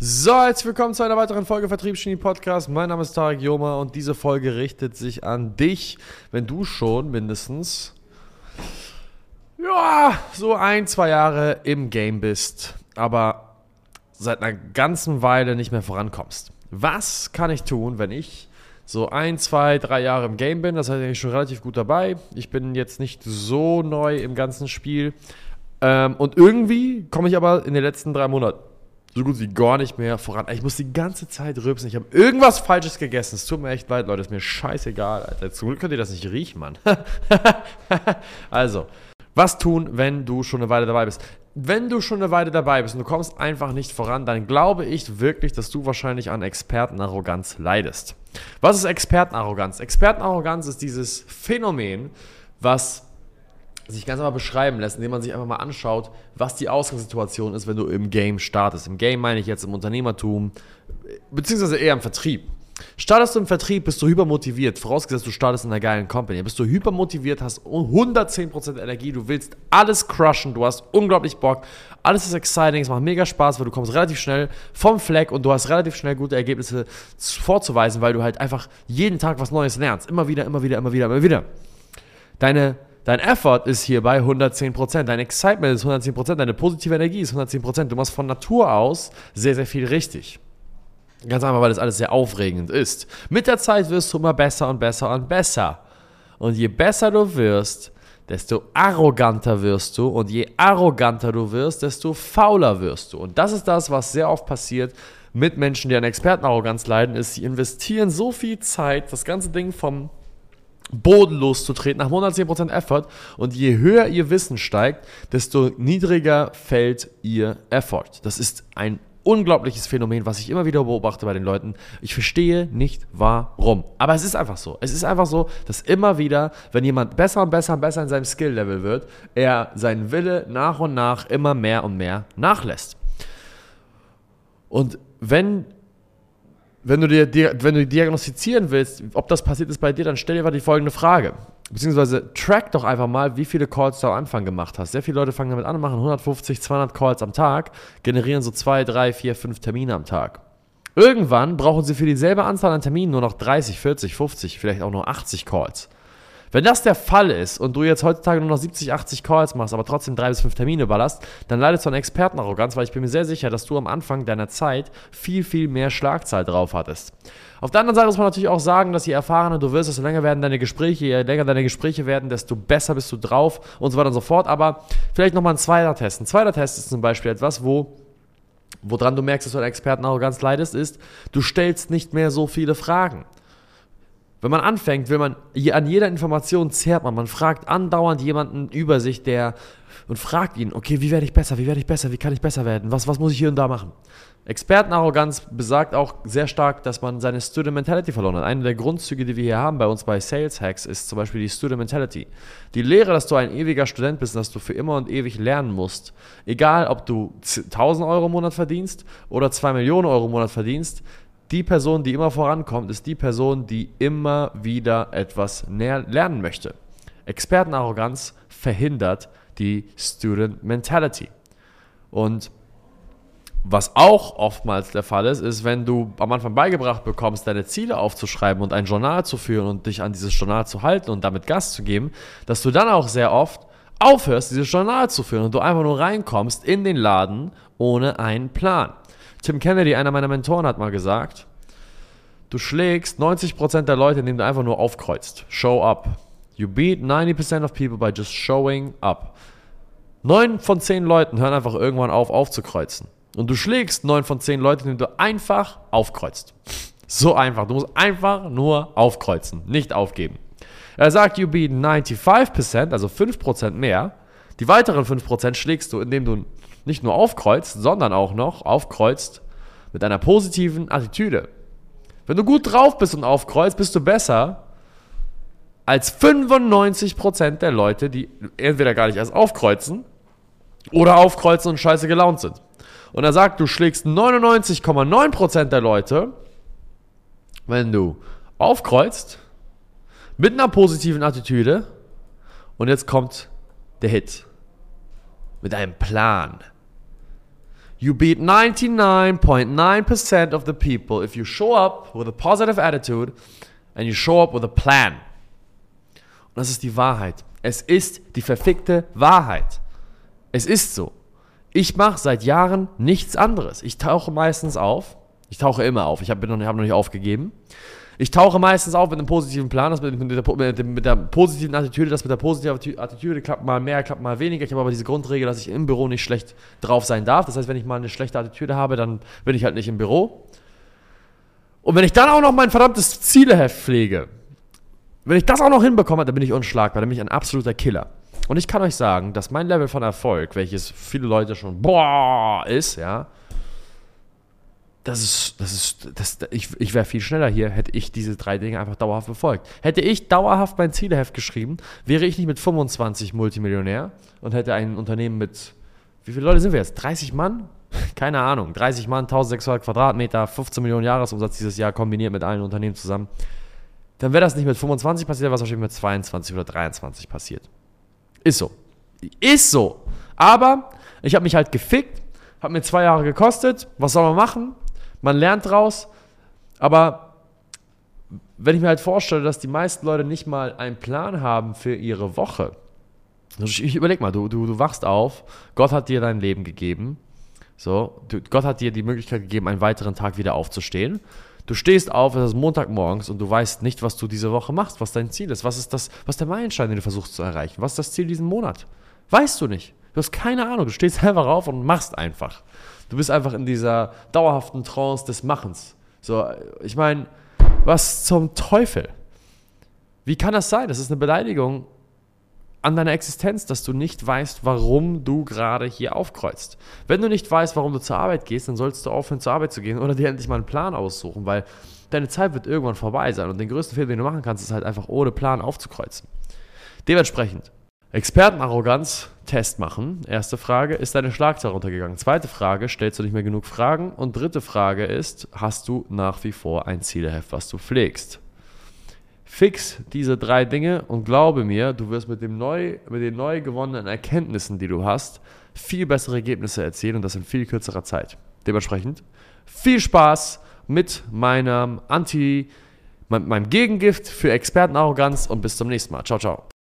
So, herzlich willkommen zu einer weiteren Folge Vertriebsgenie Podcast. Mein Name ist Tarek Joma und diese Folge richtet sich an dich, wenn du schon mindestens ja, so ein, zwei Jahre im Game bist, aber seit einer ganzen Weile nicht mehr vorankommst. Was kann ich tun, wenn ich so ein, zwei, drei Jahre im Game bin? Das heißt, ich bin schon relativ gut dabei. Ich bin jetzt nicht so neu im ganzen Spiel. Ähm, und irgendwie komme ich aber in den letzten drei Monaten so gut wie gar nicht mehr voran. Ich muss die ganze Zeit rülpsen. Ich habe irgendwas Falsches gegessen. Es tut mir echt leid, Leute. Ist mir scheißegal, Alter. Zum Glück könnt ihr das nicht riechen, Mann. also, was tun, wenn du schon eine Weile dabei bist? Wenn du schon eine Weile dabei bist und du kommst einfach nicht voran, dann glaube ich wirklich, dass du wahrscheinlich an Expertenarroganz leidest. Was ist Expertenarroganz? Expertenarroganz ist dieses Phänomen, was sich ganz einfach beschreiben lässt, indem man sich einfach mal anschaut, was die Ausgangssituation ist, wenn du im Game startest. Im Game meine ich jetzt im Unternehmertum, beziehungsweise eher im Vertrieb. Startest du im Vertrieb, bist du hypermotiviert, vorausgesetzt du startest in einer geilen Company, bist du hypermotiviert, hast 110% Energie, du willst alles crushen, du hast unglaublich Bock, alles ist exciting, es macht mega Spaß, weil du kommst relativ schnell vom Fleck und du hast relativ schnell gute Ergebnisse vorzuweisen, weil du halt einfach jeden Tag was Neues lernst. Immer wieder, immer wieder, immer wieder, immer wieder. Deine Dein Effort ist hier bei 110%, dein Excitement ist 110%, deine positive Energie ist 110%. Du machst von Natur aus sehr, sehr viel richtig. Ganz einfach, weil das alles sehr aufregend ist. Mit der Zeit wirst du immer besser und besser und besser. Und je besser du wirst, desto arroganter wirst du. Und je arroganter du wirst, desto fauler wirst du. Und das ist das, was sehr oft passiert mit Menschen, die an Expertenarroganz leiden, ist, sie investieren so viel Zeit, das ganze Ding vom bodenlos zu treten, nach 110% Effort. Und je höher ihr Wissen steigt, desto niedriger fällt ihr Effort. Das ist ein unglaubliches Phänomen, was ich immer wieder beobachte bei den Leuten. Ich verstehe nicht warum. Aber es ist einfach so. Es ist einfach so, dass immer wieder, wenn jemand besser und besser und besser in seinem Skill-Level wird, er seinen Wille nach und nach immer mehr und mehr nachlässt. Und wenn wenn du dir, wenn du diagnostizieren willst, ob das passiert ist bei dir, dann stell dir mal die folgende Frage. Beziehungsweise track doch einfach mal, wie viele Calls du am Anfang gemacht hast. Sehr viele Leute fangen damit an machen 150, 200 Calls am Tag, generieren so 2, 3, 4, 5 Termine am Tag. Irgendwann brauchen sie für dieselbe Anzahl an Terminen nur noch 30, 40, 50, vielleicht auch nur 80 Calls. Wenn das der Fall ist und du jetzt heutzutage nur noch 70, 80 Calls machst, aber trotzdem drei bis fünf Termine ballerst, dann leidest du an Expertenarroganz, weil ich bin mir sehr sicher, dass du am Anfang deiner Zeit viel, viel mehr Schlagzahl drauf hattest. Auf der anderen Seite muss man natürlich auch sagen, dass je erfahrener du wirst, desto länger werden deine Gespräche, je länger deine Gespräche werden, desto besser bist du drauf und so weiter und so fort. Aber vielleicht nochmal ein zweiter Test. Ein zweiter Test ist zum Beispiel etwas, wo Woran du merkst, dass du an Expertenarroganz leidest, ist, du stellst nicht mehr so viele Fragen. Wenn man anfängt, will man an jeder Information zehrt man. Man fragt andauernd jemanden über sich, der und fragt ihn, okay, wie werde ich besser, wie werde ich besser, wie kann ich besser werden, was, was muss ich hier und da machen? Expertenarroganz besagt auch sehr stark, dass man seine Student Mentality verloren hat. Eine der Grundzüge, die wir hier haben bei uns bei Sales Hacks, ist zum Beispiel die Student Mentality. Die Lehre, dass du ein ewiger Student bist, dass du für immer und ewig lernen musst. Egal, ob du 1000 Euro im Monat verdienst oder 2 Millionen Euro im Monat verdienst, die Person, die immer vorankommt, ist die Person, die immer wieder etwas lernen möchte. Expertenarroganz verhindert die Student Mentality. Und was auch oftmals der Fall ist, ist, wenn du am Anfang beigebracht bekommst, deine Ziele aufzuschreiben und ein Journal zu führen und dich an dieses Journal zu halten und damit Gas zu geben, dass du dann auch sehr oft aufhörst, dieses Journal zu führen und du einfach nur reinkommst in den Laden ohne einen Plan. Tim Kennedy, einer meiner Mentoren, hat mal gesagt, du schlägst 90% der Leute, indem du einfach nur aufkreuzt. Show up. You beat 90% of people by just showing up. Neun von zehn Leuten hören einfach irgendwann auf, aufzukreuzen. Und du schlägst neun von zehn Leute, indem du einfach aufkreuzt. So einfach. Du musst einfach nur aufkreuzen, nicht aufgeben. Er sagt, you beat 95%, also 5% mehr. Die weiteren 5% schlägst du, indem du nicht nur aufkreuzt, sondern auch noch aufkreuzt mit einer positiven Attitüde. Wenn du gut drauf bist und aufkreuzt, bist du besser als 95% der Leute, die entweder gar nicht erst aufkreuzen oder aufkreuzen und scheiße gelaunt sind. Und er sagt, du schlägst 99,9% der Leute, wenn du aufkreuzt, mit einer positiven Attitüde und jetzt kommt der Hit. Mit einem Plan You beat 99.9% of the people if you show up with a positive attitude and you show up with a plan. Und das ist die Wahrheit. Es ist die verfickte Wahrheit. Es ist so. Ich mache seit Jahren nichts anderes. Ich tauche meistens auf. Ich tauche immer auf. Ich habe noch, hab noch nicht aufgegeben. Ich tauche meistens auf mit einem positiven Plan, das mit, mit, der, mit, mit, der, positiven Attitüde, das mit der positiven Attitüde klappt mal mehr, klappt mal weniger. Ich habe aber diese Grundregel, dass ich im Büro nicht schlecht drauf sein darf. Das heißt, wenn ich mal eine schlechte Attitüde habe, dann bin ich halt nicht im Büro. Und wenn ich dann auch noch mein verdammtes Zieleheft pflege, wenn ich das auch noch hinbekomme, dann bin ich unschlagbar, dann bin ich ein absoluter Killer. Und ich kann euch sagen, dass mein Level von Erfolg, welches viele Leute schon boah ist, ja, das ist, das ist, das, ich, ich wäre viel schneller hier, hätte ich diese drei Dinge einfach dauerhaft befolgt. Hätte ich dauerhaft mein Zieleheft geschrieben, wäre ich nicht mit 25 Multimillionär und hätte ein Unternehmen mit, wie viele Leute sind wir jetzt? 30 Mann? Keine Ahnung, 30 Mann, 1600 Quadratmeter, 15 Millionen Jahresumsatz dieses Jahr kombiniert mit allen Unternehmen zusammen. Dann wäre das nicht mit 25 passiert, es wahrscheinlich mit 22 oder 23 passiert. Ist so. Ist so. Aber ich habe mich halt gefickt, hat mir zwei Jahre gekostet. Was soll man machen? Man lernt draus, aber wenn ich mir halt vorstelle, dass die meisten Leute nicht mal einen Plan haben für ihre Woche. Ich überleg mal, du, du, du wachst auf, Gott hat dir dein Leben gegeben. So, du, Gott hat dir die Möglichkeit gegeben, einen weiteren Tag wieder aufzustehen. Du stehst auf, es ist Montagmorgens und du weißt nicht, was du diese Woche machst, was dein Ziel ist. Was ist das, was der Meilenstein, den du versuchst zu erreichen? Was ist das Ziel diesen Monat? Weißt du nicht. Du hast keine Ahnung. Du stehst einfach auf und machst einfach. Du bist einfach in dieser dauerhaften Trance des Machens. So, ich meine, was zum Teufel? Wie kann das sein? Das ist eine Beleidigung an deiner Existenz, dass du nicht weißt, warum du gerade hier aufkreuzt. Wenn du nicht weißt, warum du zur Arbeit gehst, dann sollst du aufhören, zur Arbeit zu gehen oder dir endlich mal einen Plan aussuchen, weil deine Zeit wird irgendwann vorbei sein und den größten Fehler, den du machen kannst, ist halt einfach ohne Plan aufzukreuzen. Dementsprechend, Expertenarroganz, Test machen. Erste Frage, ist deine Schlagzahl runtergegangen? Zweite Frage, stellst du nicht mehr genug Fragen? Und dritte Frage ist, hast du nach wie vor ein Zieleheft, was du pflegst? Fix diese drei Dinge und glaube mir, du wirst mit, dem neu, mit den neu gewonnenen Erkenntnissen, die du hast, viel bessere Ergebnisse erzielen und das in viel kürzerer Zeit. Dementsprechend viel Spaß mit meinem Anti, meinem Gegengift für Expertenarroganz und bis zum nächsten Mal. Ciao, ciao.